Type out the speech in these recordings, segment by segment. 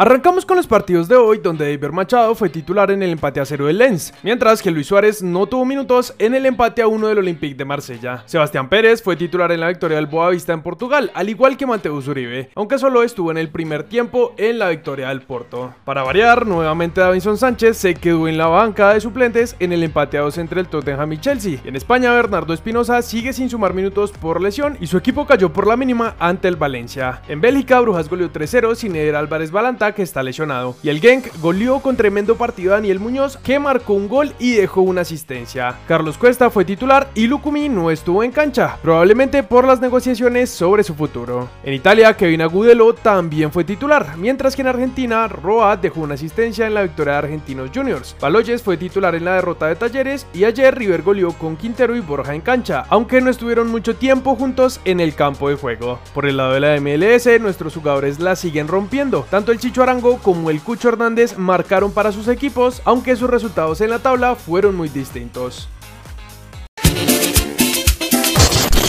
Arrancamos con los partidos de hoy donde David Machado fue titular en el empate a cero del Lens, mientras que Luis Suárez no tuvo minutos en el empate a uno del Olympique de Marsella. Sebastián Pérez fue titular en la victoria del Boavista en Portugal, al igual que Mateus Uribe, aunque solo estuvo en el primer tiempo en la victoria del Porto. Para variar, nuevamente Davinson Sánchez se quedó en la banca de suplentes en el empate a dos entre el Tottenham y Chelsea. En España, Bernardo Espinosa sigue sin sumar minutos por lesión y su equipo cayó por la mínima ante el Valencia. En Bélgica, Brujas goleó 3-0 sin Eder Álvarez Balanta, que está lesionado. Y el Genk goleó con tremendo partido a Daniel Muñoz, que marcó un gol y dejó una asistencia. Carlos Cuesta fue titular y Lucumi no estuvo en cancha, probablemente por las negociaciones sobre su futuro. En Italia, Kevin Agudelo también fue titular, mientras que en Argentina, Roa dejó una asistencia en la victoria de Argentinos Juniors. Baloyes fue titular en la derrota de Talleres y ayer River goleó con Quintero y Borja en cancha, aunque no estuvieron mucho tiempo juntos en el campo de juego. Por el lado de la MLS, nuestros jugadores la siguen rompiendo. Tanto el Chicho Arango como el Cucho Hernández marcaron para sus equipos, aunque sus resultados en la tabla fueron muy distintos.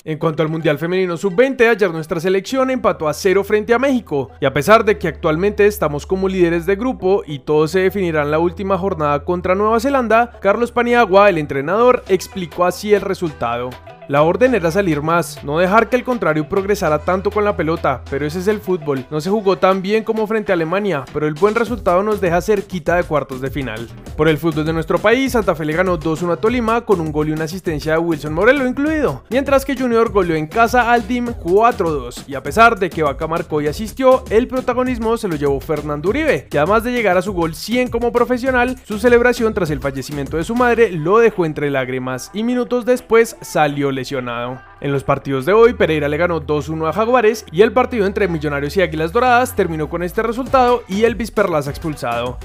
En cuanto al Mundial Femenino Sub-20, ayer nuestra selección empató a cero frente a México, y a pesar de que actualmente estamos como líderes de grupo y todo se definirá en la última jornada contra Nueva Zelanda, Carlos Paniagua, el entrenador, explicó así el resultado. La orden era salir más, no dejar que el contrario progresara tanto con la pelota, pero ese es el fútbol. No se jugó tan bien como frente a Alemania, pero el buen resultado nos deja cerquita de cuartos de final. Por el fútbol de nuestro país, Santa Fe le ganó 2-1 a Tolima con un gol y una asistencia de Wilson Morelo incluido, mientras que Junior goleó en casa al Team 4-2, y a pesar de que Vaca marcó y asistió, el protagonismo se lo llevó Fernando Uribe, que además de llegar a su gol 100 como profesional, su celebración tras el fallecimiento de su madre lo dejó entre lágrimas y minutos después salió lesionado. En los partidos de hoy, Pereira le ganó 2-1 a Jaguares y el partido entre Millonarios y Águilas Doradas terminó con este resultado y Elvis Perlaza expulsado.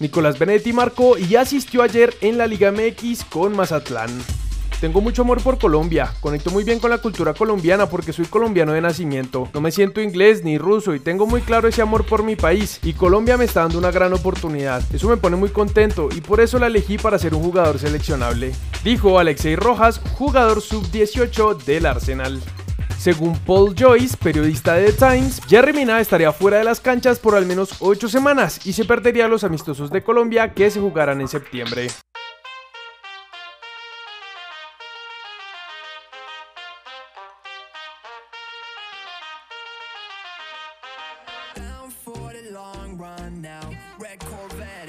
Nicolás Benetti marcó y asistió ayer en la Liga MX con Mazatlán. Tengo mucho amor por Colombia, conecto muy bien con la cultura colombiana porque soy colombiano de nacimiento, no me siento inglés ni ruso y tengo muy claro ese amor por mi país y Colombia me está dando una gran oportunidad, eso me pone muy contento y por eso la elegí para ser un jugador seleccionable, dijo Alexei Rojas, jugador sub-18 del Arsenal. Según Paul Joyce, periodista de The Times, Jerry Mina estaría fuera de las canchas por al menos 8 semanas y se perdería los amistosos de Colombia que se jugarán en septiembre.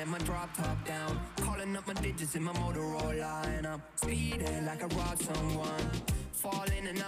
My drop top down. Calling up my digits in my Motorola and I'm speeding like I robbed someone. Falling and I'm